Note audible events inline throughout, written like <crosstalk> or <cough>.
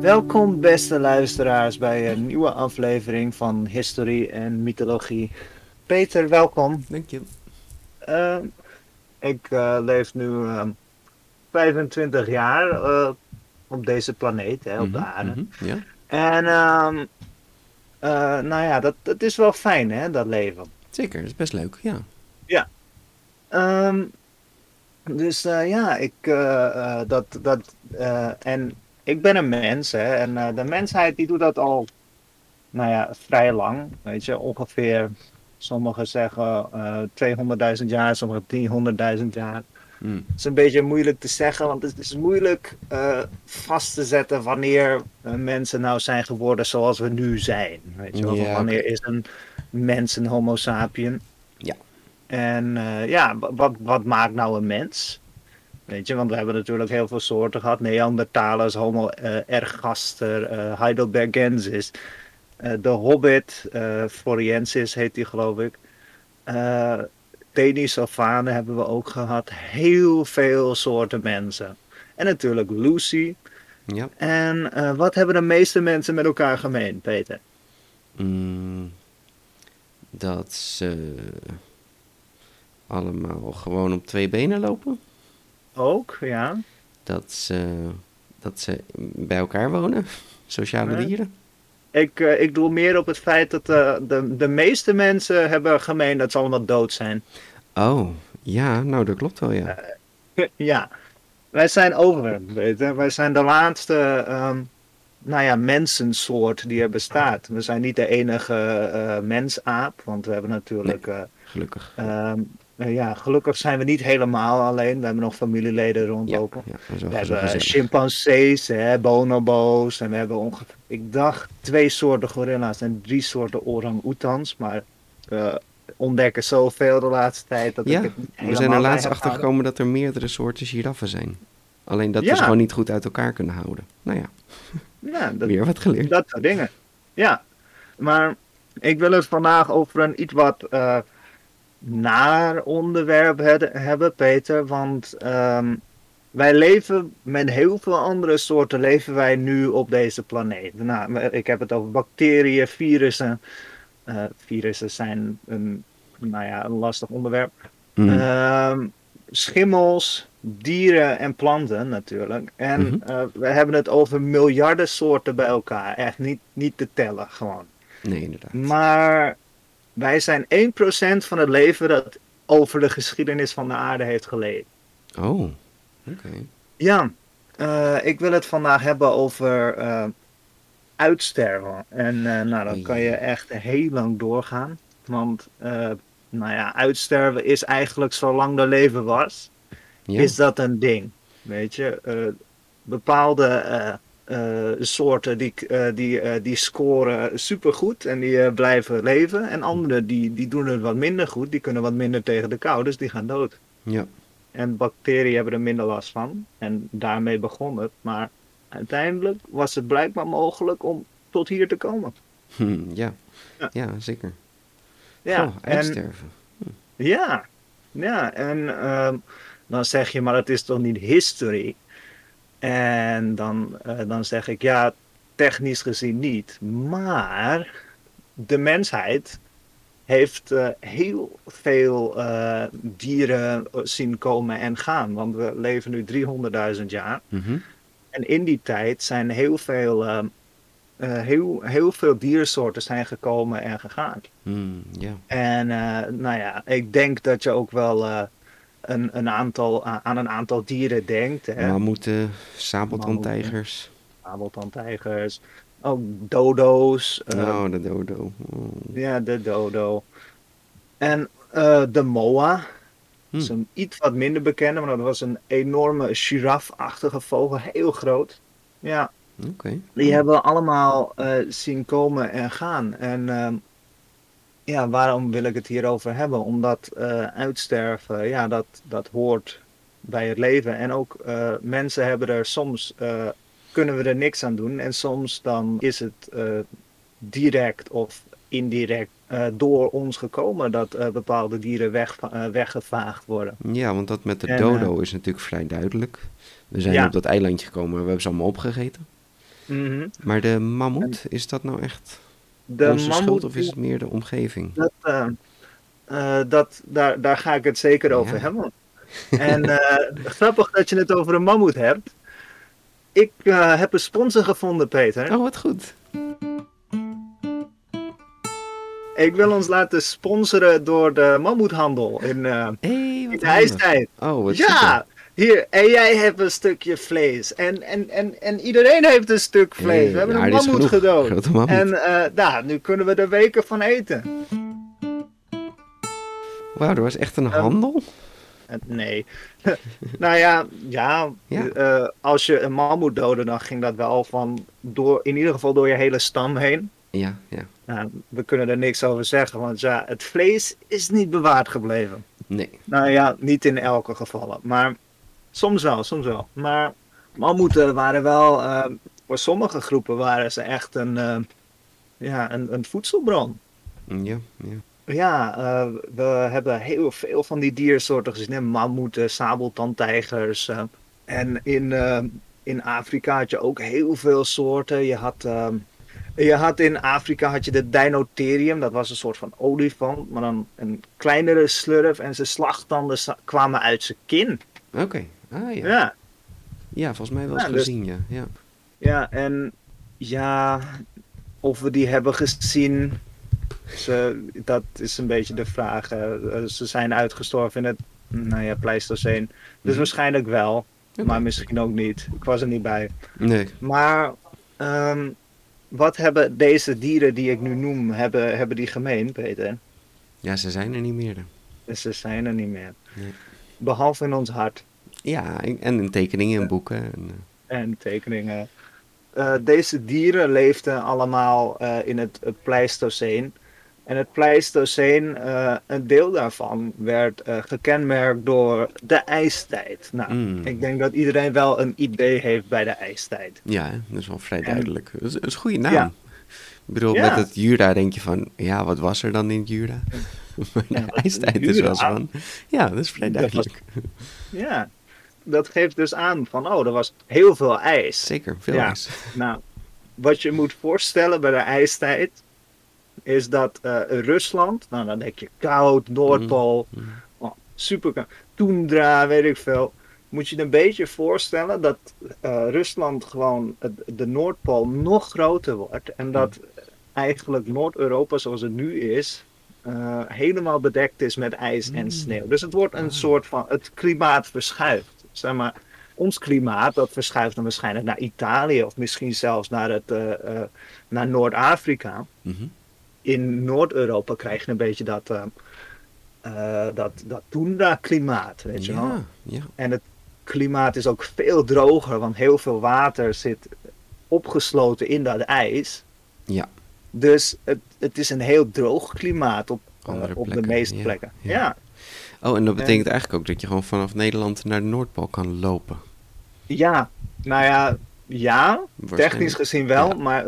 Welkom beste luisteraars bij een nieuwe aflevering van Historie en Mythologie. Peter, welkom. Dank je. Uh, ik uh, leef nu uh, 25 jaar eh, op deze planeet, hè, op de Mhm, aarde. mhm, Ja. En ehm, eh, nou ja, dat, dat is wel fijn hè, dat leven. Zeker, dat is best leuk. Ja. Ehm, dus eh, ja, ik, eh, eh, dat, dat, eh, en ik ben een mens, hè, en eh, de mensheid die doet dat al, nou ja, vrij lang, weet je, ongeveer, sommigen zeggen eh 200.000 jaar, sommigen 300.000 jaar. Mm. Het is een beetje moeilijk te zeggen, want het is moeilijk eh, vast te zetten wanneer mensen nou zijn geworden zoals we nu zijn. Weet je wel? Ja, wanneer is een mens een homo sapien? Ja. En ja, wa- wat, wat maakt nou een mens? Weet je, want we hebben natuurlijk heel veel soorten gehad. Neandertalers, Homo eh, ergaster, eh Heidelbergensis. eh, de Hobbit, eh Floriensis heet die geloof ik. Denisovanen hebben we ook gehad. Heel veel soorten mensen. En natuurlijk Lucy. Ja. En wat hebben de meeste mensen met elkaar gemeen, Peter? Mm, dat ze allemaal gewoon op twee benen lopen. Ook, ja. Dat ze, dat ze bij elkaar wonen. Sociale dieren. Ik, eh, ik doe meer op het feit dat eh, de, de meeste mensen hebben gemeen dat ze allemaal dood zijn. Oh, ja, nou dat klopt wel, ja. <laughs> ja, wij zijn over, weet je. Wij zijn de laatste, ehm, nou ja, mensensoort die er bestaat. We zijn niet de enige eh mensaap, want we hebben natuurlijk... eh, Gelukkig. ehm, eh, ja, gelukkig zijn we niet helemaal alleen. We hebben nog familieleden rondlopen. ja, We hebben chimpansees, hè, bonobo's en we hebben ongeveer, ik dacht twee soorten gorilla's en drie soorten orang-oetans, maar we ontdekken zoveel de laatste tijd dat Ja, ik het niet we zijn er laatst achter gekomen dat er meerdere soorten giraffen zijn. Alleen dat we ze gewoon niet goed uit elkaar kunnen houden. Nou ja, <laughs> Ja, dat, weer wat geleerd. dat soort dingen. Ja, maar ik wil het vandaag over een iets wat eh, naar onderwerp hebben, Peter, want ehm, wij leven met heel veel andere soorten leven wij nu op deze planeet. Nou, ik heb het over bacteriën, virussen. Eh, virussen zijn een, nou ja, een lastig onderwerp. Mm. Ehm, schimmels, dieren en planten natuurlijk. En Mhm. eh, we hebben het over miljarden soorten bij elkaar. Echt niet, niet te tellen gewoon. nee, inderdaad. Maar wij zijn 1% van het leven dat over de geschiedenis van de aarde heeft geleefd. Oh, oké. Ja, eh, ik wil het vandaag hebben over eh, uitsterven. En eh, nou, dan kan je echt heel lang doorgaan. Want eh, nou ja, uitsterven is eigenlijk zolang er leven was, Ja. is dat een ding. Weet je, bepaalde eh, soorten die, eh, die, eh, die scoren supergoed en die blijven leven. En andere die, die doen het wat minder goed, die kunnen wat minder tegen de kou, dus die gaan dood. ja. En bacteriën hebben er minder last van. En daarmee begon het. Maar uiteindelijk was het blijkbaar mogelijk om tot hier te komen. Hm, ja. Ja. ja, zeker. Ja, en, uitsterven. ja, ja, en ehm, dan zeg je, maar het is toch niet history? En dan, eh, dan zeg ik, ja, technisch gezien niet. Maar de mensheid heeft eh, heel veel eh, dieren zien komen en gaan. Want we leven nu 300.000 jaar. Mhm. En in die tijd zijn heel veel, heel, heel veel diersoorten zijn gekomen en gegaan. Mm. En nou ja, ik denk dat je ook wel een, een aantal, aan een aantal dieren denkt. Hè? Mammoeten, sabeltandtijgers. Sabeltandtijgers, ook dodo's. oh, de dodo. Oh. Ja, de dodo. En eh, de moa. Dat is Hm. een iets wat minder bekende, maar dat was een enorme girafachtige vogel, heel groot. Ja, Oké. die hebben we allemaal eh, zien komen en gaan. En ehm, ja, waarom wil ik het hierover hebben? Omdat eh, uitsterven, ja, dat, dat hoort bij het leven. En ook eh, mensen hebben er soms, eh, kunnen we er niks aan doen. En soms dan is het direct of indirect door ons gekomen dat bepaalde dieren weg, weggevaagd worden. Ja, want dat met de En, dodo is natuurlijk vrij duidelijk. We zijn Ja. op dat eilandje gekomen, we hebben ze allemaal opgegeten. Mhm. Maar de mammoet, is dat nou echt De onze schuld mammoet of is het meer de omgeving? Dat, eh, eh, dat, daar, daar ga ik het zeker over Ja. hebben. <laughs> En eh, grappig dat je het over een mammoet hebt. Ik heb een sponsor gevonden, Peter. Oh, wat goed. Ik wil ons laten sponsoren door de mammoethandel in, wat de ijstijd. Oh, wat Ja, hier. En jij hebt een stukje vlees. En, en, en, en iedereen heeft een stuk vlees. Hey, We hebben een mammoet gedood. Mammoet. En eh nou, nu kunnen we er weken van eten. Wauw, er was echt een Ehm, handel? Eh, Nee. <laughs> nou ja, ja, Ja. eh, als je een mammoet doodde, dan ging dat wel van door, in ieder geval door je hele stam heen. Ja, ja. Nou, we kunnen er niks over zeggen, want ja, het vlees is niet bewaard gebleven. Nee. Nou ja, niet in elke gevallen, maar soms wel, soms wel. Maar mammoeten waren wel, eh, voor sommige groepen waren ze echt een, eh, ja, een, een voedselbron. Ja, ja. Ja, eh, we hebben heel veel van die diersoorten gezien. hè. Mammoeten, sabeltandtijgers. eh. en in, eh, in Afrika had je ook heel veel soorten. Je had, je had in Afrika had je de Dinotherium. Dat was een soort van olifant, maar dan een kleinere slurf. En zijn slagtanden kwamen uit zijn kin. Oké. Ah ja. ja. Ja, volgens mij wel eens Ja, dus- gezien, ja. ja. ja en ja, of we die hebben gezien... Ze, dat is een beetje de vraag. eh. Ze zijn uitgestorven in het nou ja, Pleistocene. Dus Mhm. waarschijnlijk wel, maar misschien ook niet. Ik was er niet bij. Nee. Maar ehm, wat hebben deze dieren die ik nu noem, hebben, hebben die gemeen, Peter? Ja, ze zijn er niet meer. Ze zijn er niet meer. Nee. Behalve in ons hart Ja, en in tekeningen en boeken. En, eh, en tekeningen. Eh, deze dieren leefden allemaal eh, in het, het Pleistoceen. En het Pleistoceen, een deel daarvan, werd gekenmerkt door de ijstijd. Nou, Mm. ik denk dat iedereen wel een idee heeft bij de ijstijd. ja, dat is wel vrij En- duidelijk. Dat is, dat is een goede naam. Ja. Ik bedoel, Ja. met het Jura denk je van, ja, wat was er dan in het Jura? <laughs> maar de ijstijd is wel van, ja, dat is vrij was- duidelijk. Ja, dat geeft dus aan van, oh, er was heel veel ijs. Zeker, veel Ja. ijs. <laughs> Nou, wat je moet voorstellen bij de ijstijd is dat eh, Rusland, nou dan denk je koud, Noordpool, Mhm. oh, super toendra, weet ik veel. Moet je je een beetje voorstellen dat eh, Rusland gewoon de Noordpool nog groter wordt en dat eigenlijk Noord-Europa zoals het nu is, eh, helemaal bedekt is met ijs en sneeuw. Dus het wordt een soort van, het klimaat verschuift. Zeg maar, ons klimaat, dat verschuift dan waarschijnlijk naar Italië of misschien zelfs naar, het, eh, eh, naar Noord-Afrika. Mhm. In Noord-Europa krijg je een beetje dat, eh, dat, dat tundra-klimaat, weet je wel. Ja, ja. En het klimaat is ook veel droger, want heel veel water zit opgesloten in dat ijs. Ja. Dus het, het is een heel droog klimaat op, op de meeste ja, plekken. ja. Oh, en dat betekent eigenlijk ook dat je gewoon vanaf Nederland naar de Noordpool kan lopen. ja, nou ja, ja, technisch gezien wel, Ja. maar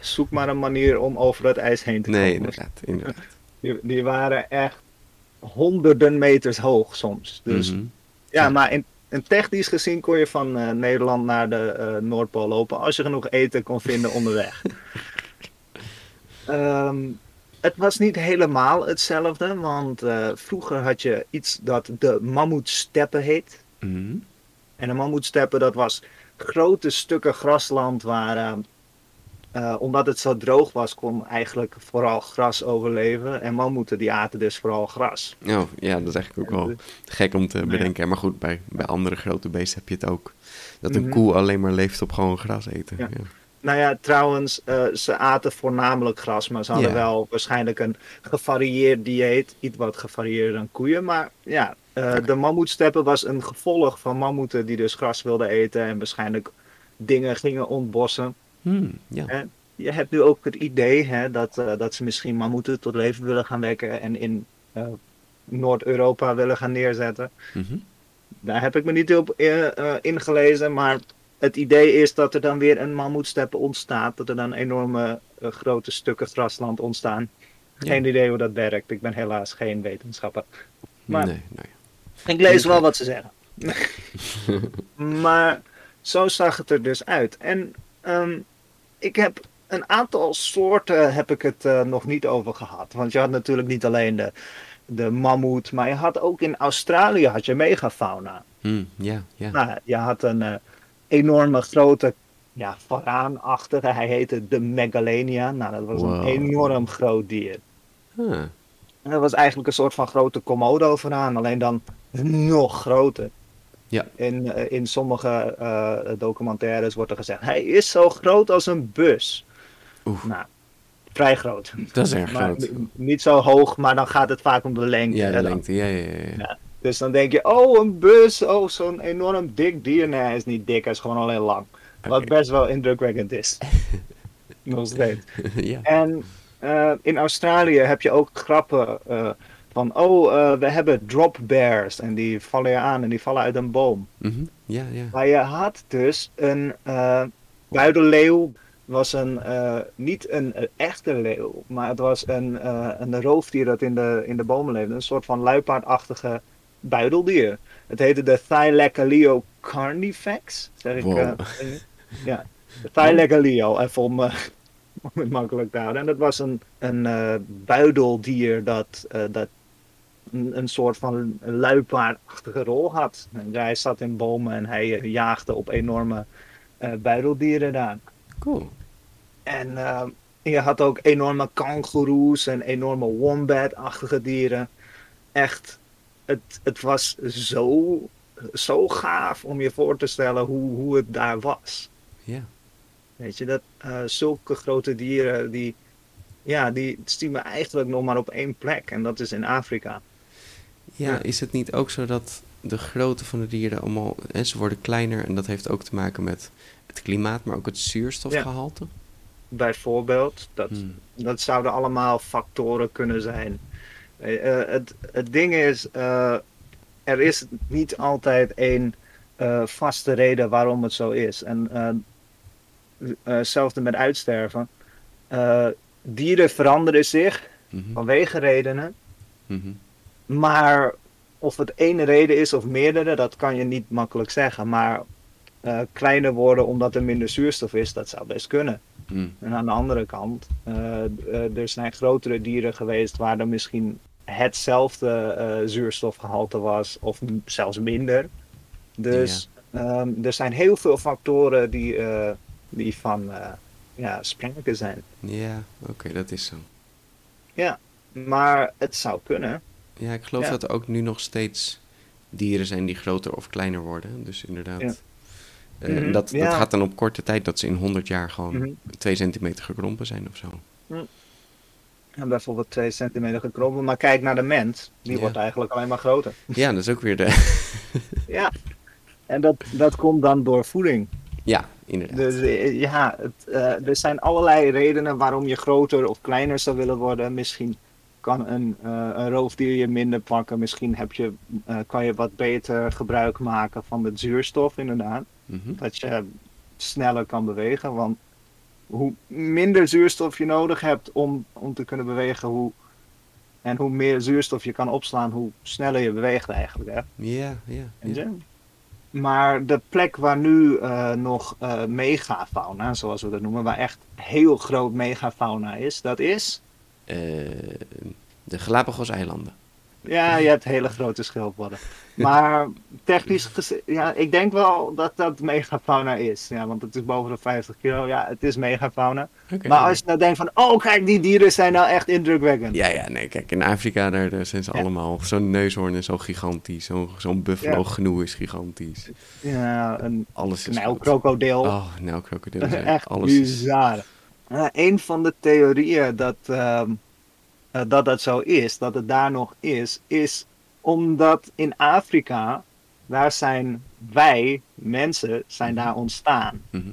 zoek maar een manier om over het ijs heen te Nee, komen. inderdaad. inderdaad. Die, die waren echt honderden meters hoog soms. Dus Mhm. ja, maar in, En technisch gezien kon je van eh, Nederland naar de eh, Noordpool lopen als je genoeg eten kon vinden onderweg. <laughs> Ehm, het was niet helemaal hetzelfde, want eh, vroeger had je iets dat de mammoetsteppen heet. Mhm. En de mammoetsteppen, dat was grote stukken grasland waar, eh, eh, omdat het zo droog was, kon eigenlijk vooral gras overleven. En mammoeten die aten dus vooral gras. Oh, ja, dat is eigenlijk ook wel gek om te ja. bedenken. Maar goed, bij, bij andere grote beesten heb je het ook. Dat een Mhm. koe alleen maar leeft op gewoon gras eten. Ja. Ja. Nou ja, trouwens, eh, ze aten voornamelijk gras, maar ze hadden Ja. wel waarschijnlijk een gevarieerd dieet. Iets wat gevarieerder dan koeien. Maar ja, eh, de mammoetsteppen was een gevolg van mammoeten die dus gras wilden eten en waarschijnlijk dingen gingen ontbossen. Hmm, ja. Hè? Je hebt nu ook het idee hè, dat, eh, dat ze misschien mammoeten tot leven willen gaan wekken en in eh, Noord-Europa willen gaan neerzetten. Mhm. Daar heb ik me niet op eh, eh, ingelezen, maar het idee is dat er dan weer een mammoetsteppe ontstaat. Dat er dan enorme eh, grote stukken grasland ontstaan. Ja. Geen idee hoe dat werkt. Ik ben helaas geen wetenschapper. Maar Nee, nee. ik lees wel wat ze zeggen. <laughs> maar zo zag het er dus uit. En ehm, ik heb een aantal soorten heb ik het eh, nog niet over gehad. Want je had natuurlijk niet alleen de, de mammoet, maar je had ook in Australië had je megafauna. Hmm, ja, ja. Nou, je had een eh, enorme grote, ja, varaanachtige, hij heette de Megalenia. Nou, dat was Wow. een enorm groot dier. En dat was eigenlijk een soort van grote komodo varaan, alleen dan nog groter. Ja. In, eh, in sommige eh, documentaires wordt er gezegd, hij is zo groot als een bus. Oeh. Nou, vrij groot. dat is erg Maar groot. niet zo hoog, maar dan gaat het vaak om de lengte. Ja, de lengte. Ja, ja, ja. ja. Dus dan denk je, oh, een bus, oh, zo'n enorm dik dier. Nee, hij is niet dik, hij is gewoon alleen lang. Wat best wel indrukwekkend is. <laughs> Nog steeds. <laughs> ja. En eh, in Australië heb je ook grappen eh, van, oh, eh, we hebben drop bears. En die vallen je aan en die vallen uit een boom. Mhm, ja, ja. Maar je had dus een buidelleeuw. Was een, niet een, echte leeuw, maar het was een, een roofdier dat in de, in de bomen leefde. Een soort van luipaardachtige buideldier. Het heette de Thylacoleo carnifex. Zeg ik. Eh, ja, Thylacoleo, even om, <laughs> om het makkelijk te houden. En dat was een, een eh, buideldier dat, eh, dat een, een soort van luipaardachtige rol had. En hij zat in bomen en hij jaagde op enorme buideldieren daar. Cool. En je had ook enorme kangoeroes en enorme wombat-achtige dieren. Echt, het, het was zo, zo gaaf om je voor te stellen hoe, hoe het daar was. Ja. Weet je, dat eh, zulke grote dieren, die, ja, die zien we eigenlijk nog maar op één plek. En dat is in Afrika. Ja, Ja. is het niet ook zo dat de grootte van de dieren allemaal... Hè, ze worden kleiner en dat heeft ook te maken met het klimaat, maar ook het zuurstofgehalte? Bijvoorbeeld, dat, Hmm. dat zouden allemaal factoren kunnen zijn. Eh, het, het ding is, eh, er is niet altijd één eh, vaste reden waarom het zo is. En hetzelfde met uitsterven. Dieren veranderen zich Mhm, vanwege redenen. mhm. Maar of het ene reden is of meerdere, dat kan je niet makkelijk zeggen. Maar kleiner worden omdat er minder zuurstof is, dat zou best kunnen. Mm. En aan de andere kant, eh, eh, er zijn grotere dieren geweest waar er misschien hetzelfde eh, zuurstofgehalte was, of zelfs minder. Dus ehm, er zijn heel veel factoren die, die van ja, sprake zijn. Ja, oké, dat is zo. Maar het zou kunnen. Ja, ik geloof Ja. dat er ook nu nog steeds dieren zijn die groter of kleiner worden. Dus inderdaad. Ja. Mhm, dat, ja. dat gaat dan op korte tijd dat ze in 100 jaar gewoon Mhm. 2 centimeter gekrompen zijn of zo. Ja, bijvoorbeeld 2 centimeter gekrompen. Maar kijk naar de mens, die Ja. wordt eigenlijk alleen maar groter. <laughs> Ja, dat is ook weer de. <laughs> Ja. En dat, dat komt dan door voeding. ja, inderdaad. Dus eh, ja, het, eh, er zijn allerlei redenen waarom je groter of kleiner zou willen worden. Misschien kan een, eh, een roofdier je minder pakken. Misschien heb je, eh, kan je wat beter gebruik maken van het zuurstof, inderdaad. Mhm. Dat je sneller kan bewegen. Want hoe minder zuurstof je nodig hebt om, om te kunnen bewegen, hoe, en hoe meer zuurstof je kan opslaan, hoe sneller je beweegt eigenlijk. Hè? Ja, ja. Maar de plek waar nu eh, nog eh, megafauna, zoals we dat noemen, waar echt heel groot megafauna is, dat is... Eh, de Galapagos-eilanden. Ja, je hebt hele grote schildpadden. Maar technisch gezien, ja, ik denk wel dat dat megafauna is. Ja, want het is boven de 50 kilo. Ja, het is megafauna. Maar als je nou denkt van, oh kijk, die dieren zijn nou echt indrukwekkend. Ja, ja, nee, kijk, in Afrika daar, daar zijn ze Ja. allemaal... Zo'n neushoorn is zo gigantisch, zo'n zo'n buffalo Ja. gnoe is gigantisch. Ja, een Alles is knijlkrokodil. groot. Oh, nou, zijn <laughs> echt alles is- bizar. Ja, een van de theorieën dat, ehm, eh, dat dat zo is, dat het daar nog is, is omdat in Afrika, daar zijn wij, mensen, zijn daar ontstaan. Mhm.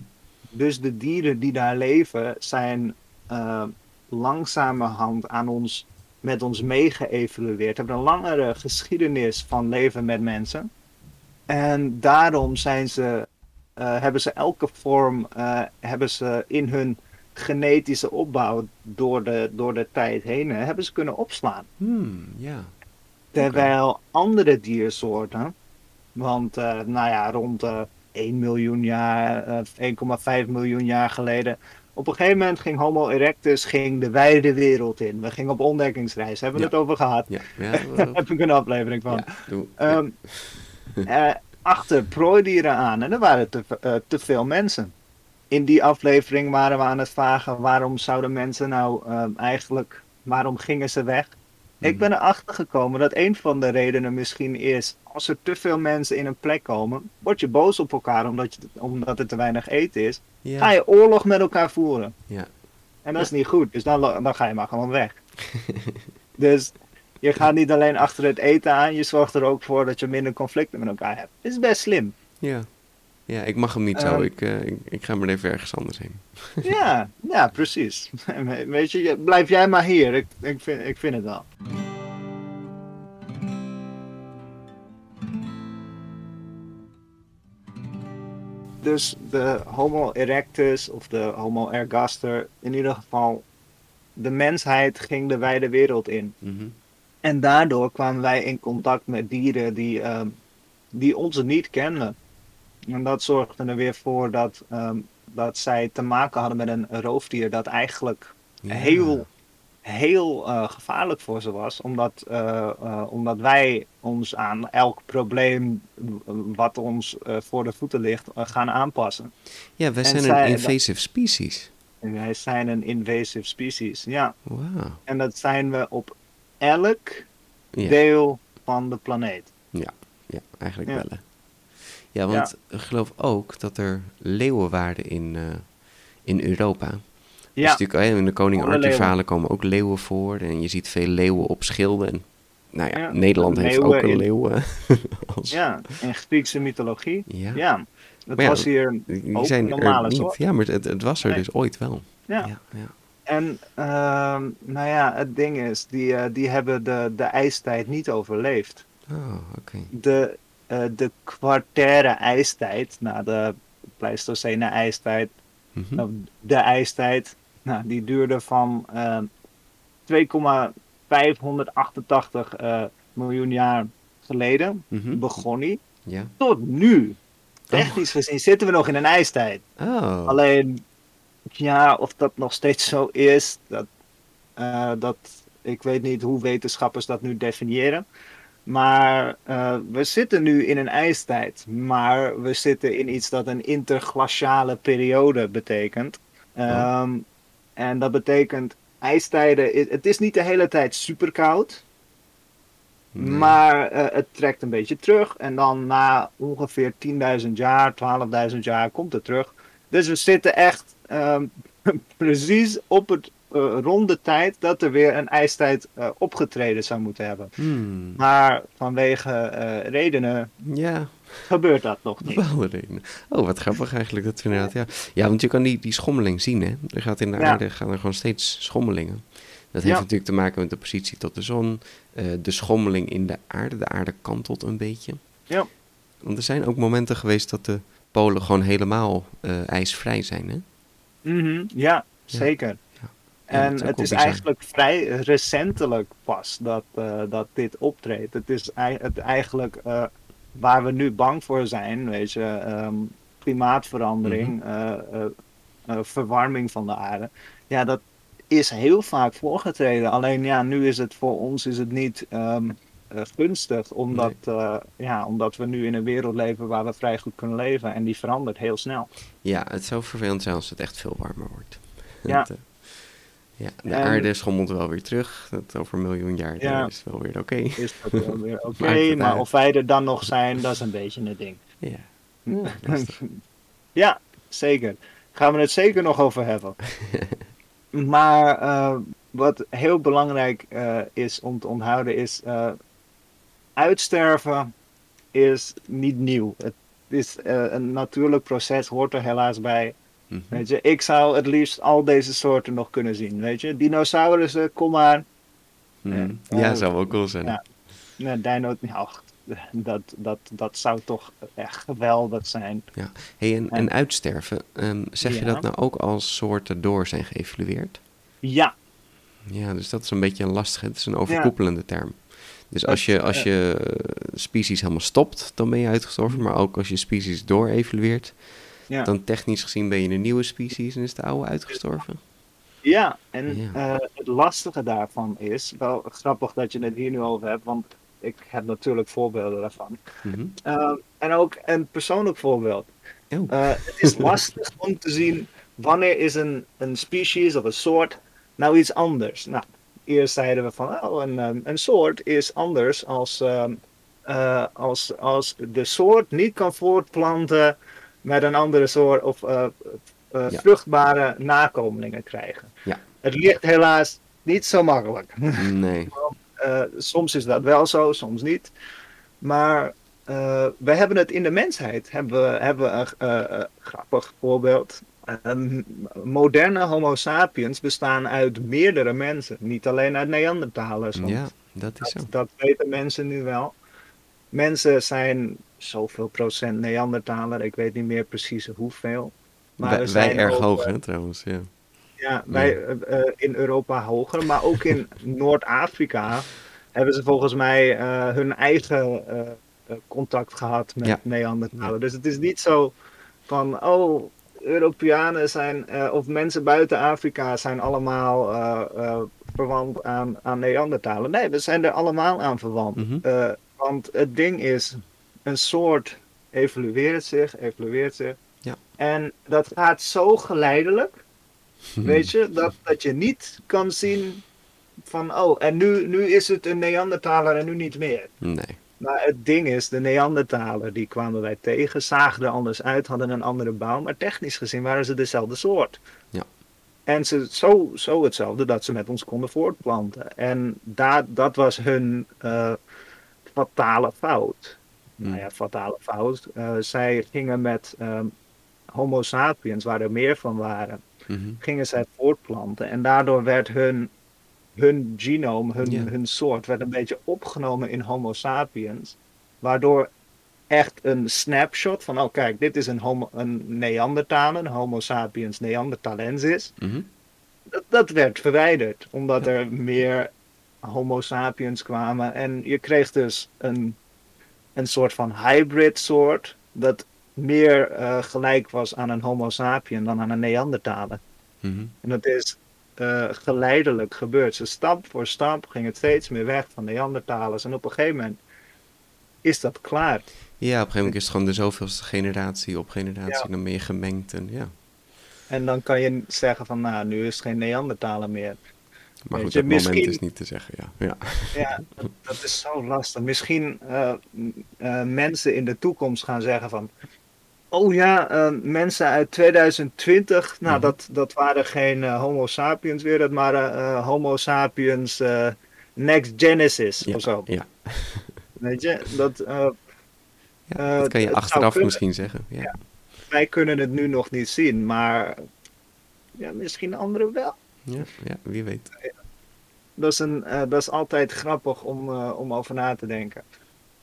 Dus de dieren die daar leven zijn eh, langzamerhand aan ons, met ons meegeëvalueerd. Hebben een langere geschiedenis van leven met mensen. En daarom zijn ze, eh, hebben ze elke vorm hebben ze in hun genetische opbouw door de, door de tijd heen hebben ze kunnen opslaan. Hmm, ja. Terwijl andere diersoorten, want eh, nou ja, rond eh 1 miljoen jaar, eh, 1,5 miljoen jaar geleden. Op een gegeven moment ging Homo erectus ging de wijde wereld in. We gingen op ontdekkingsreis, hebben we Ja. het over gehad. Ja, ja, <laughs> Daar heb ik een aflevering van. ja, eh, achter prooidieren aan en er waren te, te veel mensen. In die aflevering waren we aan het vragen waarom zouden mensen nou ehm, eigenlijk, waarom gingen ze weg? Ik Mhm. ben erachter gekomen dat een van de redenen misschien is, als er te veel mensen in een plek komen, word je boos op elkaar omdat, je, omdat er te weinig eten is. ja. Ga je oorlog met elkaar voeren. Ja. En dat is niet goed, dus dan, dan ga je maar gewoon weg. <laughs> dus je gaat niet alleen achter het eten aan, je zorgt er ook voor dat je minder conflicten met elkaar hebt. Dit is best slim. Ja. Ja, ik mag hem niet zo. Ehm. Ik, eh, ik, ik ga maar even ergens anders heen. <laughs> Ja, ja, precies. <laughs> Weet je, blijf jij maar hier. Ik, ik, vind, ik vind het wel. Dus de Homo erectus of de Homo ergaster, in ieder geval, de mensheid ging de wijde wereld in. Mhm. En daardoor kwamen wij in contact met dieren die, ehm, die ons niet kenden. En dat zorgde er weer voor dat, ehm, dat zij te maken hadden met een roofdier dat eigenlijk Ja. heel, heel eh, gevaarlijk voor ze was. Omdat, eh, eh, omdat wij ons aan elk probleem wat ons voor de voeten ligt gaan aanpassen. Ja, wij En zijn zij- een invasive species. Wij zijn een invasive species. Ja, Wauw. en dat zijn we op elk Ja. deel van de planeet. Ja, eigenlijk Ja. wel. Ja, want ik geloof ook dat er leeuwen waren in, eh, in Europa. Dus Ja, natuurlijk, eh, in de Koning Arthur verhalen komen ook leeuwen voor. En je ziet veel leeuwen op schilden. En, nou ja, Ja, Nederland heeft leeuwen ook een in- leeuw. <laughs> als, ja, in Griekse mythologie. ja. Dat Maar was hier ook zijn normale niet. Ja, maar het, het was er Nee. dus ooit wel. Ja. ja, ja. En ehm, nou ja, het ding is, die, eh, die hebben de, de ijstijd niet overleefd. Oh, oké. De, eh, de kwartaire ijstijd, na de Pleistocene ijstijd, nou, de ijstijd, nou, die duurde van ehm 2,588 eh, miljoen jaar geleden, Mhm. begon die, Ja. tot nu. Technisch gezien zitten we nog in een ijstijd. Oh. Alleen, ja, of dat nog steeds zo is, dat, eh, dat, ik weet niet hoe wetenschappers dat nu definiëren. Maar eh, we zitten nu in een ijstijd, maar we zitten in iets dat een interglaciale periode betekent. Ehm, En dat betekent, ijstijden, het is niet de hele tijd super koud, Nee. maar eh, het trekt een beetje terug. En dan na ongeveer 10.000 jaar, 12.000 jaar komt het terug. Dus we zitten echt ehm, <laughs> precies op het eh, rond de tijd dat er weer een ijstijd eh, opgetreden zou moeten hebben. Hmm. Maar vanwege eh, redenen Ja, gebeurt dat nog niet. redenen. Oh, wat grappig eigenlijk dat inderdaad, ja. Ja, want je kan die, die schommeling zien, hè. Er gaat in de Ja. aarde gaan er gewoon steeds schommelingen. Dat heeft Ja. natuurlijk te maken met de positie tot de zon, de schommeling in de aarde. De aarde kantelt een beetje. Ja. Want er zijn ook momenten geweest dat de polen gewoon helemaal ijsvrij zijn, hè. Mhm, ja, zeker. En het is eigenlijk vrij recentelijk pas dat, eh, dat dit optreedt. Het is het eigenlijk, eh, waar we nu bang voor zijn, weet je, ehm, klimaatverandering, eh, eh, verwarming van de aarde. Ja, dat is heel vaak voorgetreden. Alleen ja, nu is het voor ons is het niet ehm, eh, gunstig, omdat, ja, omdat we nu in een wereld leven waar we vrij goed kunnen leven en die verandert heel snel. Ja, het zou vervelend zijn als het echt veel warmer wordt. Ja. <laughs> Het, ja, de En- aarde schommelt wel weer terug. Dat over een miljoen jaar dan is wel weer oké. Is dat wel weer <laughs> oké, maar uit. of wij er dan nog zijn, dat is een beetje een ding. Ja. <laughs> ja, zeker. Gaan we het zeker nog over hebben. <laughs> maar eh, wat heel belangrijk eh, is om te onthouden is... eh, uitsterven is niet nieuw. Het is een natuurlijk proces, hoort er helaas bij. Mhm. Weet je, ik zou het liefst al deze soorten nog kunnen zien. Weet je, dinosaurussen, kom maar. Mhm. Ja. Ja, Oh. zou wel cool zijn. Ja. Nee, dino, nou, dat, dat, dat zou toch echt geweldig zijn. Hey, en, En- en uitsterven, ehm, zeg je Ja. dat nou ook als soorten door zijn geëvalueerd? Ja, Ja, dus dat is een beetje een lastige, het is een overkoepelende term. Dus als je, als ja. je eh, species helemaal stopt, dan ben je uitgestorven. Maar ook als je species door-evalueert, ja. dan technisch gezien ben je een nieuwe species en is de oude uitgestorven. Ja, en Ja. eh, het lastige daarvan is, wel grappig dat je het hier nu over hebt, want ik heb natuurlijk voorbeelden daarvan. Mhm. Eh, en ook een persoonlijk voorbeeld. Oh. Eh, het is <laughs> lastig om te zien wanneer is een, een species of een soort nou iets anders. Nou, eerst zeiden we van oh, een, ehm, een soort is anders als, ehm, eh, als, als de soort niet kan voortplanten met een andere soort of eh, eh, Ja. vruchtbare nakomelingen krijgen. Ja. Het ligt helaas niet zo makkelijk. Nee. <laughs> Eh, soms is dat wel zo, soms niet. Maar we hebben het in de mensheid. Hebben we hebben we een grappig voorbeeld. Ehm, moderne Homo sapiens bestaan uit meerdere mensen. Niet alleen uit Neandertalers. Ja, dat is zo. dat, dat weten mensen nu wel. Mensen zijn zoveel procent Neandertaler. Ik weet niet meer precies hoeveel. Maar Wij, we wij zijn erg ook, hoog, eh, hè, trouwens. Ja. ja, wij eh, eh, in Europa hoger, maar ook in <laughs> Noord-Afrika hebben ze volgens mij hun eigen contact gehad met Ja. Neandertalen. Dus het is niet zo van, oh, Europeanen zijn, of mensen buiten Afrika zijn allemaal verwant aan, aan Neandertalen. Nee, we zijn er allemaal aan verwant. Mhm. Want het ding is, een soort evolueert zich, evolueert zich. Ja. En dat gaat zo geleidelijk. Weet je, dat, dat je niet kan zien van, oh, en nu, nu is het een Neandertaler en nu niet meer. Nee. Maar het ding is, de Neandertaler, die kwamen wij tegen, zagen er anders uit, hadden een andere bouw, maar technisch gezien waren ze dezelfde soort. Ja. En ze, zo, zo hetzelfde dat ze met ons konden voortplanten. En daar, dat was hun eh, fatale fout. Hmm. Nou ja, fatale fout. Eh, zij gingen met ehm, Homo sapiens, waar er meer van waren, Mhm. gingen zij voortplanten. En daardoor werd hun, hun genoom, hun, hun soort, werd een beetje opgenomen in Homo sapiens. Waardoor echt een snapshot van, oh kijk, dit is een, homo, een Neandertaler, een Homo sapiens neanderthalensis. Mhm. Dat, dat werd verwijderd, omdat er meer Homo sapiens kwamen. En je kreeg dus een, een soort van hybrid soort, dat meer eh, gelijk was aan een Homo sapien dan aan een Neandertaler. Mhm. En dat is eh, geleidelijk gebeurd. Dus stap voor stap ging het steeds meer weg van Neandertalers. En op een gegeven moment is dat klaar. Ja, op een gegeven moment is het gewoon de zoveelste generatie op generatie. Ja. Dan je gemengd en ja. En dan kan je zeggen van, nou, nu is het geen Neandertaler meer. Maar goed, je, dat moment is niet te zeggen, ja. ja. Ja, dat, dat is zo lastig. Misschien eh, eh, mensen in de toekomst gaan zeggen van... Oh ja, eh, mensen uit 2020, nou Mhm. dat, dat waren geen Homo sapiens weer, dat waren Homo sapiens Next Genesis Ja, of zo. ja. Weet je, dat, ja dat kan je het achteraf misschien zeggen. Ja. wij kunnen het nu nog niet zien, maar ja, misschien anderen wel. Ja, ja, wie weet. Dat is, een, eh, dat is altijd grappig om, eh, om over na te denken.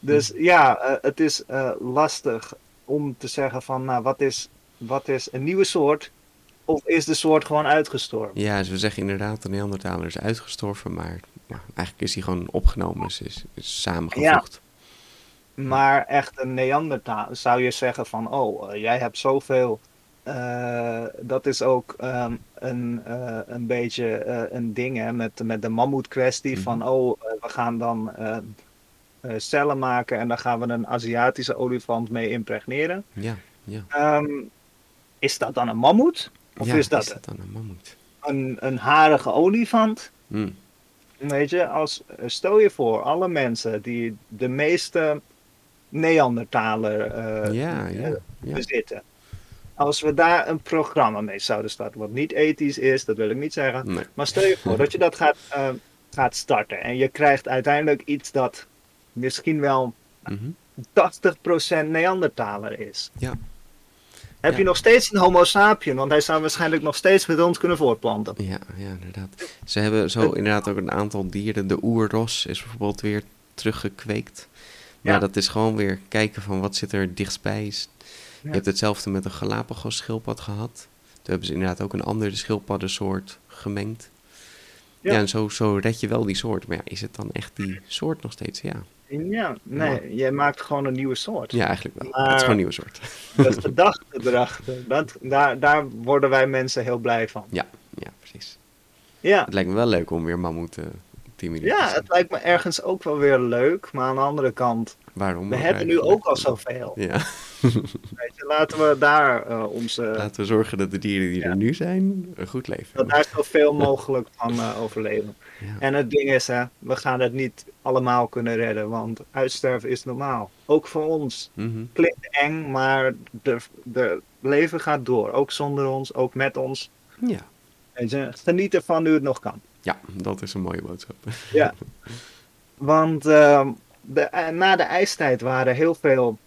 Dus ja, eh, het is lastig om te zeggen van, nou, wat is, wat is een nieuwe soort? Of is de soort gewoon uitgestorven? Ja, dus we zeggen inderdaad, de Neandertaler is uitgestorven, maar ja, eigenlijk is hij gewoon opgenomen, is, is, is samengevoegd. Maar echt een Neandertaler zou je zeggen van, oh, jij hebt zoveel. Eh, dat is ook ehm, een, eh, een beetje eh, een ding hè, met, met de mammoet-kwestie. Mhm. Van, oh, we gaan dan cellen maken en dan gaan we een Aziatische olifant mee impregneren. Ja, ja. Ehm, is dat dan een mammoet? Of ja, is dat, dan een mammoet? een, een harige olifant? Hm. Weet je, als, stel je voor, alle mensen die de meeste Neandertaler ja, ja, ja. bezitten. Als we daar een programma mee zouden starten, wat niet ethisch is, dat wil ik niet zeggen. Nee. Maar stel je voor dat je dat gaat, eh, gaat starten en je krijgt uiteindelijk iets dat misschien wel Mhm. 80% Neandertaler is. Ja. Heb Ja. je nog steeds een Homo sapien, want hij zou waarschijnlijk nog steeds met ons kunnen voortplanten. Ja, ja, inderdaad. Ze hebben zo inderdaad ook een aantal dieren. De oerros is bijvoorbeeld weer teruggekweekt. Maar Ja. dat is gewoon weer kijken van wat zit er dichtstbij. Je Ja. hebt hetzelfde met een Galapagos schildpad gehad. Toen hebben ze inderdaad ook een andere schildpaddensoort gemengd. Ja, Ja. en zo, zo red je wel die soort. Maar ja, is het dan echt die soort nog steeds? Ja, Ja, nee, jij maakt gewoon een nieuwe soort. ja eigenlijk wel. Maar- Het is gewoon een nieuwe soort. <laughs> De gedachte erachter, dat, daar, daar worden wij mensen heel blij van. Ja, ja, precies. Ja, Het lijkt me wel leuk om weer mammoeten te ja zien. het lijkt me ergens ook wel weer leuk, maar aan de andere kant, Waarom? we hebben nu ook al zoveel. Ja, <laughs> Weet je, laten we daar eh, onze, laten we zorgen dat de dieren die Ja. er nu zijn een goed leven dat daar zoveel mogelijk van eh, overleven. Ja. En het ding is, hè, we gaan het niet allemaal kunnen redden, want uitsterven is normaal. Ook voor ons. Mhm. Klinkt eng, maar de, de leven gaat door. Ook zonder ons, ook met ons. ja. Weet je, geniet ervan nu het nog kan. Ja, dat is een mooie boodschap. Ja. <laughs> Want ehm, de, eh, na de ijstijd waren heel veel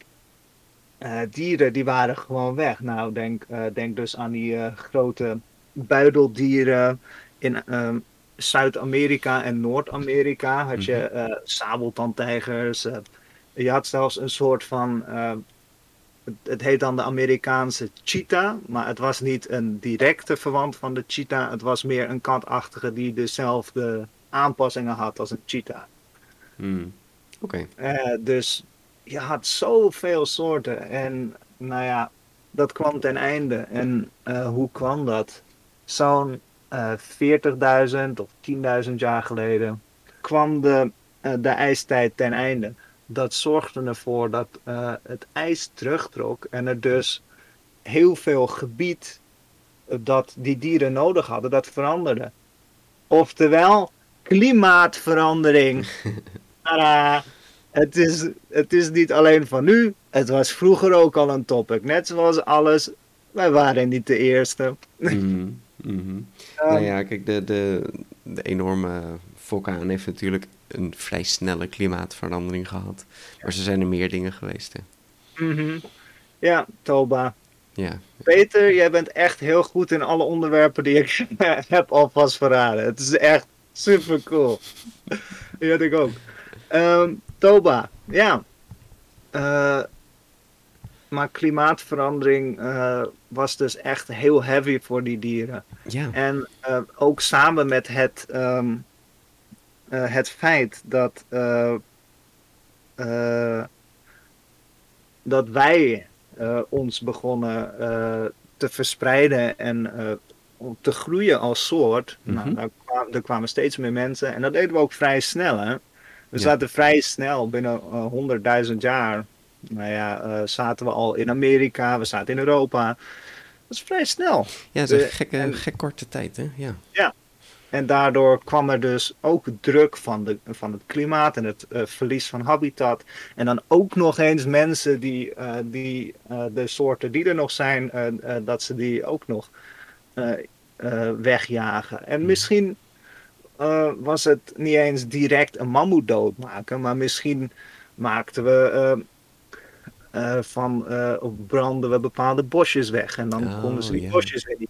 eh, dieren die waren gewoon weg. Nou, denk, eh, denk dus aan die grote buideldieren in ehm, Zuid-Amerika en Noord-Amerika. Had je eh sabeltandtijgers. je had zelfs een soort van. eh, het, het heet dan de Amerikaanse cheetah, maar het was niet een directe verwant van de cheetah. Het was meer een katachtige die dezelfde aanpassingen had als een cheetah. Hmm. Oké. Eh, dus je had zoveel soorten. En nou ja, dat kwam ten einde. En eh, hoe kwam dat? Zo'n eh 40.000 of 10.000 jaar geleden kwam de, eh, de ijstijd ten einde. Dat zorgde ervoor dat eh, het ijs terugtrok en er dus heel veel gebied eh, dat die dieren nodig hadden, dat veranderde. Oftewel, klimaatverandering. <laughs> Tadaa! Het is, het is niet alleen van nu, het was vroeger ook al een topic. Net zoals alles, wij waren niet de eerste. Mhm. <laughs> nou ja, kijk, de, de, de enorme vulkaan heeft natuurlijk een vrij snelle klimaatverandering gehad. Maar er zijn er meer dingen geweest, hè. Mhm. Ja, Toba. Ja, Peter, jij bent echt heel goed in alle onderwerpen die ik <laughs> heb alvast verraden. Het is echt super cool. Die had ik ook. Ehm, Toba, ja. Eh, maar klimaatverandering eh, was dus echt heel heavy voor die dieren. ja. En eh, ook samen met het, ehm, eh, het feit dat, dat wij ons begonnen te verspreiden en te groeien als soort. nou, Mhm. daar, kwamen, er kwamen steeds meer mensen en dat deden we ook vrij snel. Hè? We Ja. zaten vrij snel, binnen eh, honderdduizend jaar. Nou ja, eh, zaten we al in Amerika, we zaten in Europa. Dat is vrij snel. ja, het is een gekke, en- gek korte tijd, hè. Ja. En daardoor kwam er dus ook druk van, de, van het klimaat en het eh, verlies van habitat. En dan ook nog eens mensen die, die de soorten die er nog zijn, dat ze die ook nog wegjagen. En misschien eh, was het niet eens direct een mammoet doodmaken, maar misschien maakten we. eh, eh, van of branden we bepaalde bosjes weg en dan Oh, konden ze die bosjes weer niet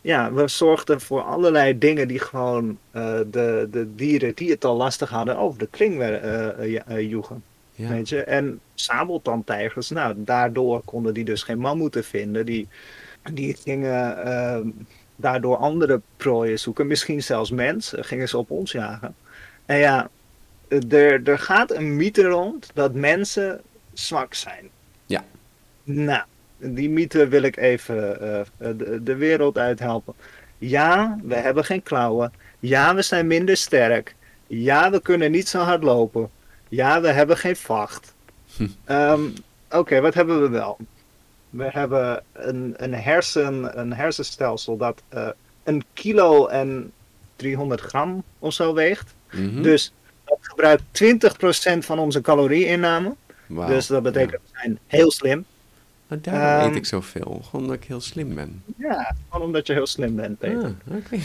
ja, we zorgden voor allerlei dingen die gewoon de, de dieren die het al lastig hadden over de kling joegen. Ja. Weet je? En sabeltandtijgers, nou, daardoor konden die dus geen mammoeten vinden. Die, die gingen daardoor andere prooien zoeken, misschien zelfs mens, eh, gingen ze op ons jagen. En ja, er, er gaat een mythe rond dat mensen zwak zijn. Ja. Nou, die mythe wil ik even uh, de, de wereld uithelpen. Ja, we hebben geen klauwen. Ja, we zijn minder sterk. Ja, we kunnen niet zo hard lopen. Ja, we hebben geen vacht. Hm. Um, Oké, wat hebben we wel? We hebben een, een, hersen, een hersenstelsel dat uh, een kilo en 300 gram of zo weegt. Mm -hmm. Dus dat gebruikt 20% van onze calorieinname. Wow, dus dat betekent we zijn heel slim. Daarom um, eet ik zoveel, gewoon omdat ik heel slim ben. Ja, gewoon omdat je heel slim bent, Peter. Ah, okay.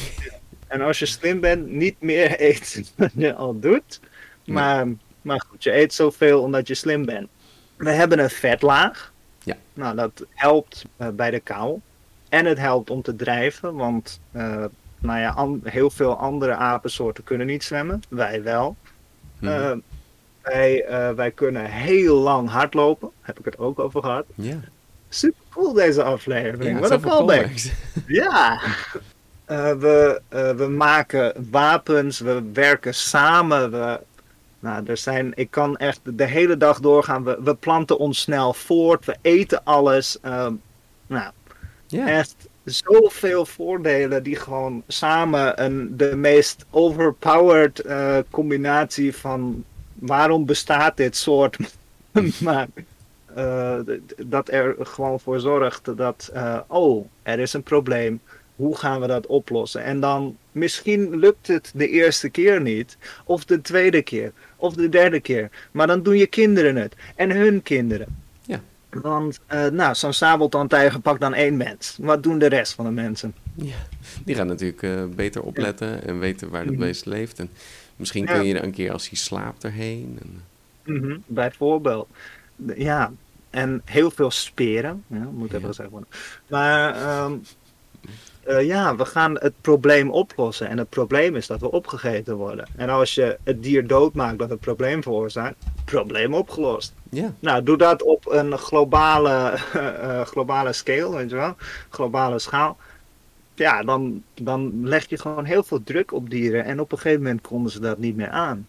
En als je slim bent, niet meer <laughs> eet dan je al doet. Maar, maar goed, je eet zoveel omdat je slim bent. We hebben een vetlaag. Ja. Nou, dat helpt uh, bij de kou. En het helpt om te drijven, want uh, nou ja, heel veel andere apensoorten kunnen niet zwemmen. Wij wel. -hmm. uh, wij, wij kunnen heel lang hardlopen. Heb ik het ook over gehad. Ja. Super cool deze aflevering. Ja, Wat een callback. <laughs> ja. we, we maken wapens, we werken samen, we nou, er zijn, ik kan echt de hele dag doorgaan. We, we planten ons snel voort. We eten alles. Uh, nou, yeah. echt zoveel voordelen die gewoon samen een, de meest overpowered uh, combinatie van waarom bestaat dit soort <laughs> maar uh, dat er gewoon voor zorgt dat uh, oh er is een probleem hoe gaan we dat oplossen en dan misschien lukt het de eerste keer niet of de tweede keer of de derde keer. Maar dan doen je kinderen het. En hun kinderen. Ja. Want, uh, nou, zo'n sabeltandtijger pakt dan één mens. Wat doen de rest van de mensen? Ja, die gaan natuurlijk uh, beter opletten ja. en weten waar het mm -hmm. beest leeft. En misschien kun je er een keer als hij slaapt erheen. En... Mm -hmm. Bijvoorbeeld. Ja, en heel veel speren. Ja, moet even gezegd worden. Maar um, uh, ja, we gaan het probleem oplossen. En het probleem is dat we opgegeten worden. En als je het dier doodmaakt dat het probleem veroorzaakt, probleem opgelost. Ja. Nou, doe dat op een globale, uh, <laughs> globale scale, weet je wel, globale schaal. Ja, dan, dan leg je gewoon heel veel druk op dieren. En op een gegeven moment konden ze dat niet meer aan.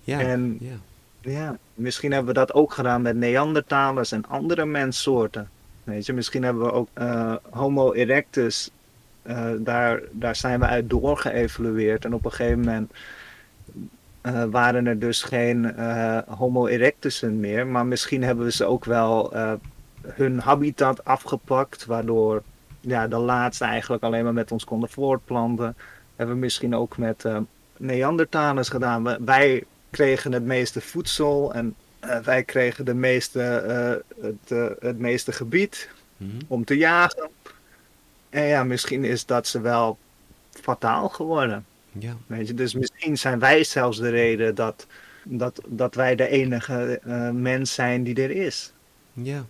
Ja, en, ja. ja misschien hebben we dat ook gedaan met Neandertalers en andere menssoorten. Weet je, misschien hebben we ook uh, Homo erectus, uh, daar, daar zijn we uit doorgeëvalueerd. En op een gegeven moment uh, waren er dus geen Homo erectussen meer. Maar misschien hebben we ze ook wel hun habitat afgepakt, waardoor ja, de laatste eigenlijk alleen maar met ons konden voortplanten. Hebben we misschien ook met Neandertalers gedaan. Wij kregen het meeste voedsel en wij kregen de meeste, uh, het, uh, het meeste gebied mm -hmm. om te jagen. En ja, misschien is dat ze wel fataal geworden. Ja. Weet je? Dus misschien zijn wij zelfs de reden dat, dat, dat wij de enige mens zijn die er is. Ja.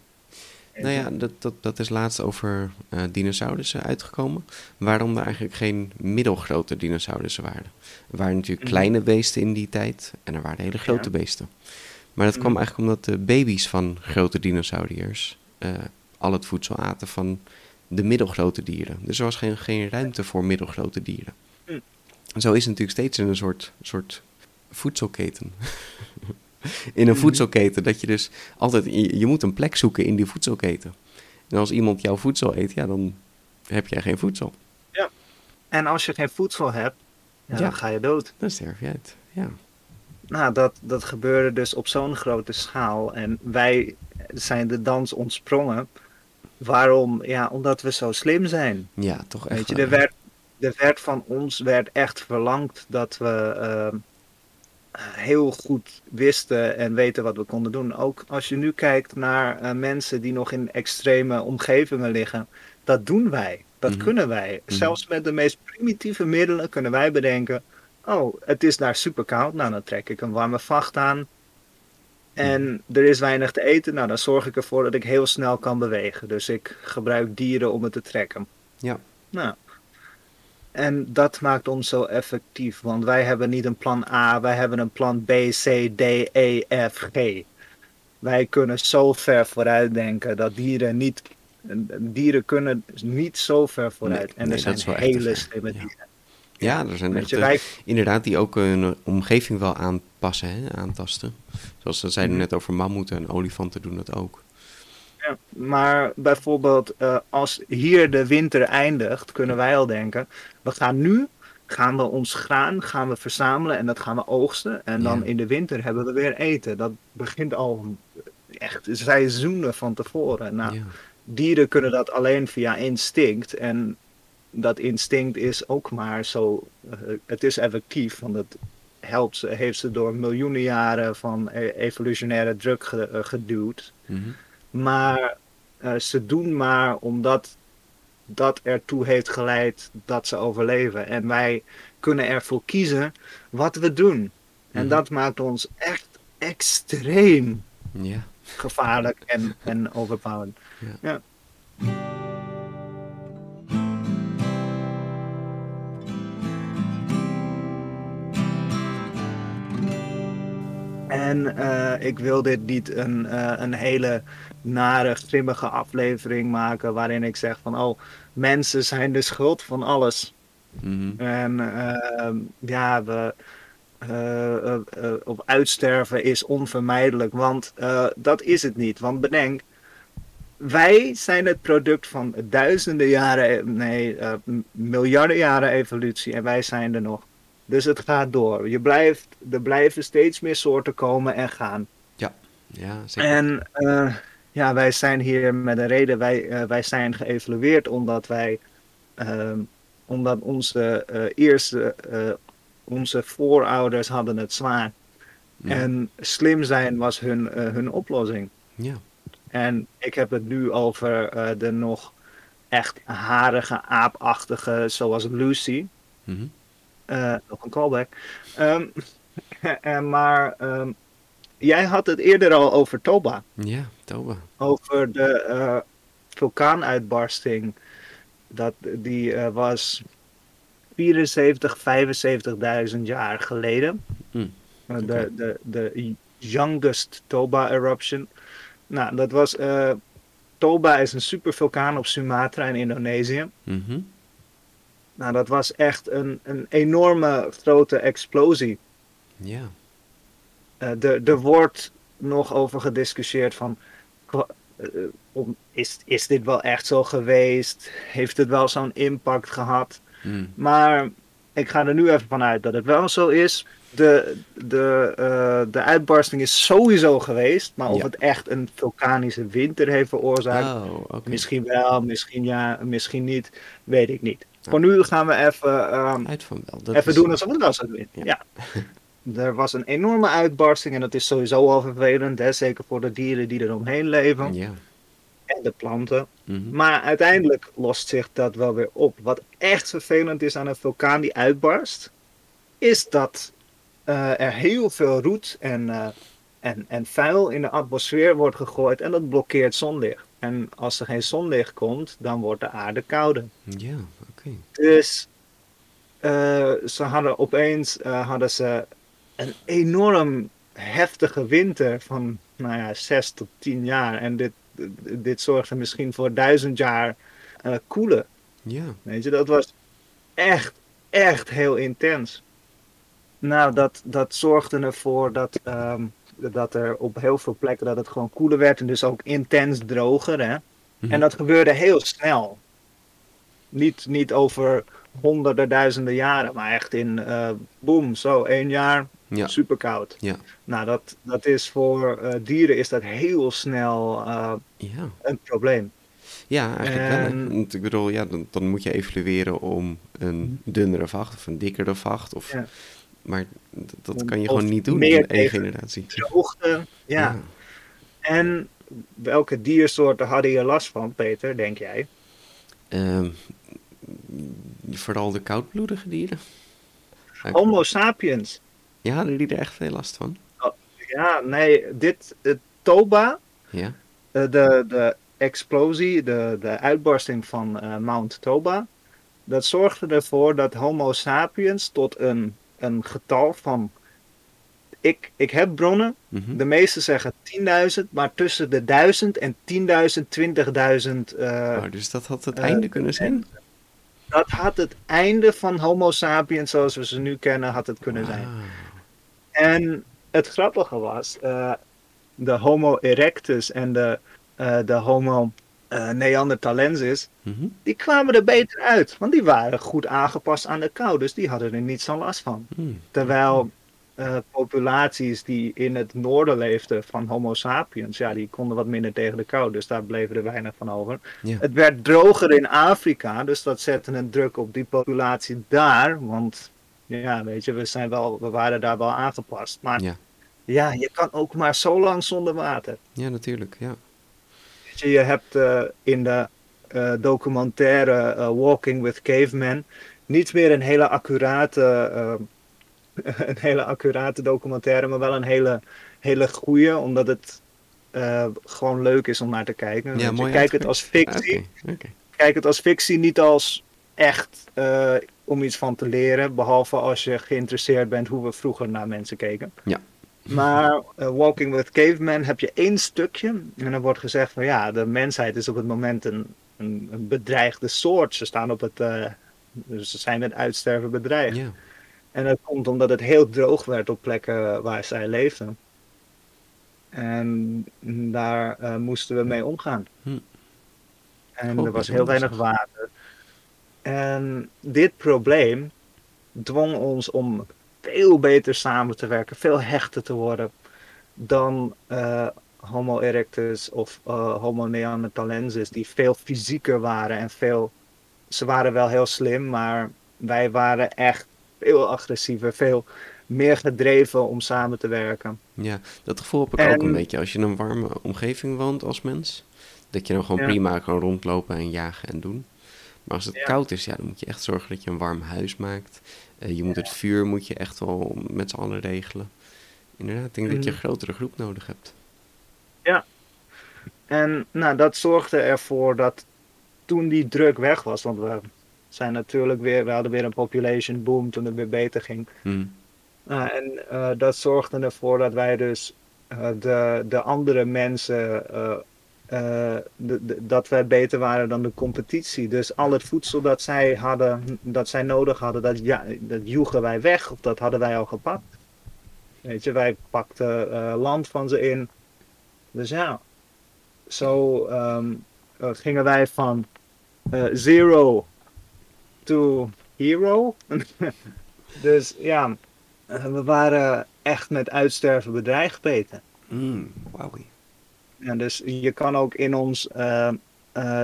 Nou ja, dat, dat, dat is laatst over uh, dinosaurussen uitgekomen. Waarom er eigenlijk geen middelgrote dinosaurussen waren. Er waren natuurlijk mm. kleine beesten in die tijd en er waren hele grote ja. beesten. Maar dat kwam eigenlijk omdat de baby's van grote dinosauriërs uh, al het voedsel aten van de middelgrote dieren. Dus er was geen, geen ruimte voor middelgrote dieren. Mm. En zo is het natuurlijk steeds in een soort, soort voedselketen. <laughs> in een voedselketen, dat je dus altijd, je, je, moet een plek zoeken in die voedselketen. En als iemand jouw voedsel eet, ja, dan heb jij geen voedsel. Ja, en als je geen voedsel hebt, ja, ja. dan ga je dood. Dan sterf je uit, ja. Nou, dat, dat gebeurde dus op zo'n grote schaal. En wij zijn de dans ontsprongen. Waarom? Ja, omdat we zo slim zijn. Ja, toch echt. Weet je, er werd, er werd van ons werd echt verlangd dat we uh, heel goed wisten en weten wat we konden doen. Ook als je nu kijkt naar uh, mensen die nog in extreme omgevingen liggen. Dat doen wij. Dat mm -hmm. kunnen wij. Mm -hmm. Zelfs met de meest primitieve middelen kunnen wij bedenken oh, het is daar super koud. Nou, dan trek ik een warme vacht aan. En er is weinig te eten. Nou, dan zorg ik ervoor dat ik heel snel kan bewegen. Dus ik gebruik dieren om het te trekken. Ja. Nou. En dat maakt ons zo effectief. Want wij hebben niet een plan A, wij hebben een plan B, C, D, E, F, G. Wij kunnen zo ver vooruit denken dat dieren niet. Dieren kunnen niet zo ver vooruit. Nee, en er nee, zijn hele slimme dieren. Ja, er zijn echt, eh, wij- inderdaad die ook hun omgeving wel aanpassen, hè, aantasten. Zoals we zeiden Mhm. net over mammoeten en olifanten doen dat ook. Ja, maar bijvoorbeeld eh, als hier de winter eindigt, kunnen wij al denken, we gaan nu, gaan we ons graan gaan we verzamelen en dat gaan we oogsten. En dan Ja. in de winter hebben we weer eten. Dat begint al echt seizoenen van tevoren. Nou, Ja. dieren kunnen dat alleen via instinct. En dat instinct is ook maar zo, eh, het is effectief, want het helpt ze, heeft ze door miljoenen jaren van e- evolutionaire druk ge- eh, geduwd. Mhm. Maar eh, ze doen maar omdat dat ertoe heeft geleid dat ze overleven. En wij kunnen ervoor kiezen wat we doen. En Mhm. dat maakt ons echt extreem gevaarlijk en, en overpowered. Ja. En eh, ik wil dit niet een, eh, een hele nare, grimmige aflevering maken waarin ik zeg van oh, mensen zijn de schuld van alles. Mhm. En ehm, ja, we, eh, op uitsterven is onvermijdelijk, want dat is het niet. Want bedenk, wij zijn het product van duizenden jaren, nee, miljarden jaren evolutie en wij zijn er nog. Dus het gaat door. Je blijft, er blijven steeds meer soorten komen en gaan. Ja, zeker. En eh, ja, wij zijn hier met een reden. Wij, eh, wij zijn geëvalueerd omdat wij, ehm, omdat onze eh, eerste, onze voorouders hadden het zwaar. Ja. En slim zijn was hun, hun oplossing. ja. En ik heb het nu over de nog echt harige, aapachtige, zoals Lucy. Eh, nog een callback. En <laughs> maar ehm, jij had het eerder al over Toba. Ja, Toba. Over de eh, vulkaanuitbarsting. Dat, die eh, was 74, 75.000 jaar geleden. Mm, Eh, oké. de, de, de youngest Toba eruption. Nou, dat was. eh, Toba is een supervulkaan op Sumatra in Indonesië. Mhm. Nou, dat was echt een, een enorme grote explosie. Ja. Eh, er, wordt nog over gediscussieerd van. eh, om, is, is dit wel echt zo geweest? Heeft het wel zo'n impact gehad? Mm. Maar ik ga er nu even vanuit dat het wel zo is. De, de, eh, de uitbarsting is sowieso geweest. Maar of Ja. het echt een vulkanische winter heeft veroorzaakt. Oh. Misschien wel, misschien ja, misschien niet. Weet ik niet. Voor nu gaan we even. ehm, Uit van wel. Dat Even is- doen alsof het wel zo doen. Ja. <laughs> Er was een enorme uitbarsting en dat is sowieso al vervelend. Hè? Zeker voor de dieren die er omheen leven. Ja. En de planten. Mhm. Maar uiteindelijk lost zich dat wel weer op. Wat echt vervelend is aan een vulkaan die uitbarst. Is dat eh, er heel veel roet en, eh, en, en vuil in de atmosfeer wordt gegooid. En dat blokkeert zonlicht. En als er geen zonlicht komt, dan wordt de aarde kouder. Ja, oké. Dus eh, ze hadden opeens eh, hadden ze een enorm heftige winter van nou ja, zes tot tien jaar. En dit, dit zorgde misschien voor duizend jaar eh koelen. Ja. Weet je, dat was echt, echt heel intens. Nou, dat, dat zorgde ervoor dat, ehm, dat er op heel veel plekken dat het gewoon koeler werd en dus ook intens droger. Hè? Mhm. En dat gebeurde heel snel. Niet, niet over honderden, duizenden jaren, maar echt in, eh boom, zo één jaar, Ja. super koud. Ja. Nou, dat, dat is voor eh, dieren is dat heel snel eh, Ja. een probleem. Ja, eigenlijk wel. En- Want ik bedoel, ja, dan, dan moet je evalueren om een dunnere vacht of een dikkere vacht. Of, Ja. Maar dat kan je of gewoon niet doen in één generatie. Droogte, ja. En welke diersoorten hadden je last van, Peter, denk jij? Ehm, vooral de koudbloedige dieren. Ja, Homo sapiens. Ja, hadden die er echt veel last van? Ja, nee, dit, het Toba, Ja. eh, de, de explosie, de, de uitbarsting van eh, Mount Toba, dat zorgde ervoor dat Homo sapiens tot een, een getal van. Ik, ik heb bronnen, Mhm. de meeste zeggen 10.000, maar tussen de 1000 en 10.000, 20.000. eh Oh, dus dat had het eh, einde kunnen zijn? dat had het einde van Homo sapiens zoals we ze nu kennen, had het kunnen zijn. Ah. En het grappige was, eh, de Homo erectus en de, de Homo eh, neanderthalensis, Mhm. die kwamen er beter uit. Want die waren goed aangepast aan de kou, dus die hadden er niet zo'n last van. Hmm. Terwijl eh, populaties die in het noorden leefden van Homo sapiens, ja, die konden wat minder tegen de kou, dus daar bleven er weinig van over. Het werd droger in Afrika, dus dat zette een druk op die populatie daar. Want ja, weet je, we, zijn wel, we waren daar wel aangepast. Maar Ja. ja, je kan ook maar zo lang zonder water. ja, natuurlijk. Ja. Je, hebt eh, in de eh, documentaire eh, Walking with Cavemen niet meer een hele accurate, <laughs> een hele accurate documentaire, maar wel een hele, hele goede, omdat het gewoon leuk is om naar te kijken. Je, mooi kijk het als fictie. Oké. Kijk het als fictie, niet als echt om iets van te leren, behalve als je geïnteresseerd bent hoe we vroeger naar mensen keken. Ja. Maar <laughs> eh, Walking with Cavemen heb je één stukje en dan wordt gezegd van ja, de mensheid is op het moment een, een, een bedreigde soort. Ze staan op het, eh, ze zijn met uitsterven bedreigd. En dat komt omdat het heel droog werd op plekken waar zij leefden. En daar eh, moesten we mee omgaan. Hm. En Oh, er was heel weinig water. En dit probleem dwong ons om veel beter samen te werken, veel hechter te worden dan eh, Homo erectus of eh, Homo neanderthalensis, die veel fysieker waren en veel. Ze waren wel heel slim, maar wij waren echt veel agressiever, veel meer gedreven om samen te werken. Ja, dat gevoel heb ik En- ook een beetje als je in een warme omgeving woont als mens. Dat je dan gewoon Ja. prima kan rondlopen en jagen en doen. Maar als het Ja. koud is, ja, dan moet je echt zorgen dat je een warm huis maakt. Eh, je moet het vuur moet je echt wel met z'n allen regelen. Inderdaad, ik denk dat je een Mhm. grotere groep nodig hebt. En nou, dat zorgde ervoor dat toen die druk weg was, want we zijn natuurlijk weer, we hadden weer een population boom toen het weer beter ging. Hm. Nou, en eh, dat zorgde ervoor dat wij dus eh, de, de andere mensen, eh, dat wij beter waren dan de competitie. Dus al het voedsel dat zij hadden, dat zij nodig hadden, dat, ja, dat joegen wij weg of dat hadden wij al gepakt. Weet je, wij pakten eh, land van ze in. Dus ja, zo ehm, eh, gingen wij van zero to hero. <laughs> dus ja, we waren echt met uitsterven bedreigd, Peter. Mm, wauw. Ja, dus je kan ook in ons, eh, eh,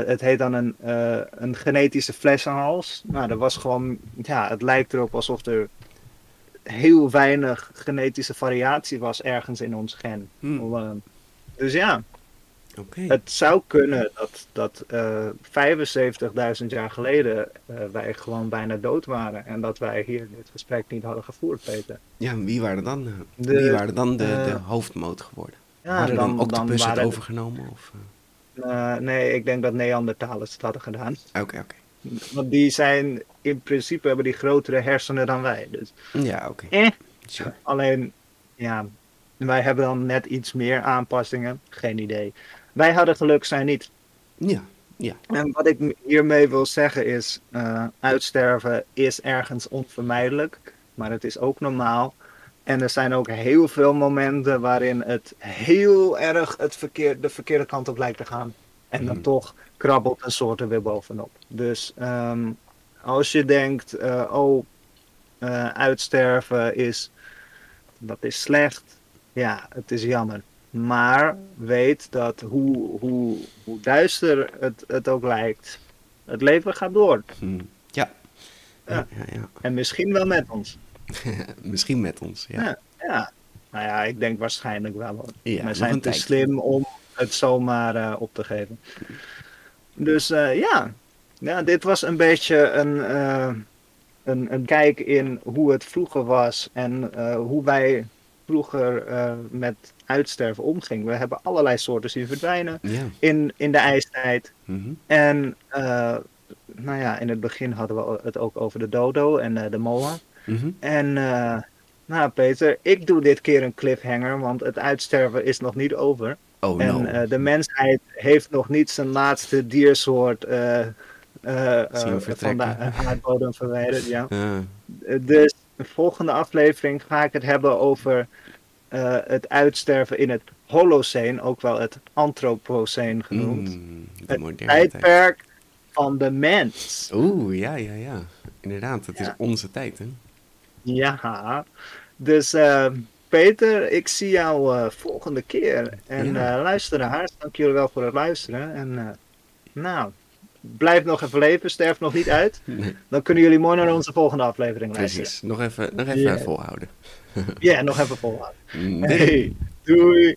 het heet dan een, eh, een genetische flessenhals. Nou, dat was gewoon, ja, het lijkt erop alsof er heel weinig genetische variatie was ergens in ons gen. Hm, Eh, Dus ja, het zou kunnen dat, dat eh 75.000 jaar geleden wij gewoon bijna dood waren. En dat wij hier dit gesprek niet hadden gevoerd, Peter. Ja, wie waren dan, De- wie waren dan de, de hoofdmoot geworden? Ja, Hadden dan, octopus het waren- overgenomen? Of, eh? eh, nee, ik denk dat Neandertalers het hadden gedaan. Oké, oké. Want die zijn, in principe hebben die grotere hersenen dan wij. Dus, Ja, oké. eh. Sure. Alleen, ja, wij hebben dan net iets meer aanpassingen. Geen idee. Wij hadden geluk, zij niet. Ja, ja. En wat ik hiermee wil zeggen is, eh, uitsterven is ergens onvermijdelijk, maar het is ook normaal. En er zijn ook heel veel momenten waarin het heel erg het verkeer, de verkeerde kant op lijkt te gaan. En dan Mhm. toch krabbelt een soort er weer bovenop. Dus ehm, als je denkt, eh, oh, eh, uitsterven is, dat is slecht. Ja, het is jammer. Maar weet dat hoe, hoe, hoe duister het, het ook lijkt, het leven gaat door. Hm. Ja. Ja, Ja. ja, ja. En misschien wel met ons. <laughs> Misschien met ons, ja. Ja. Ja. Nou ja, ik denk waarschijnlijk wel. Hoor. Ja, We zijn te slim om het zomaar eh, op te geven. Dus eh, ja. ja, dit was een beetje een, eh, een, een kijk in hoe het vroeger was en hoe wij vroeger met uitsterven omgingen. We hebben allerlei soorten zien verdwijnen Ja. in, in de ijstijd. Mhm. En nou ja, in het begin hadden we het ook over de dodo en de moa. Mhm. En eh, nou Peter, ik doe dit keer een cliffhanger, want het uitsterven is nog niet over. Oh, en no. eh, de mensheid heeft nog niet zijn laatste diersoort eh, van de aardbodem verwijderd. Ja. <laughs> Dus de volgende aflevering ga ik het hebben over het uitsterven in het Holocene, ook wel het Anthropocene genoemd. mm, het tijd. tijdperk van de mens. Oeh, ja, ja, ja. Inderdaad, het is onze tijd, hè? Ja, dus eh, Peter, ik zie jou eh, volgende keer. En Ja. eh, luisteraars, dank jullie wel voor het luisteren. En nou, blijf nog even leven, sterf nog niet uit. <laughs> Nee, Dan kunnen jullie mooi naar onze volgende aflevering luisteren. precies. Nog even, nog even volhouden. Ja, nog even volhouden. Nee. Hey, doei.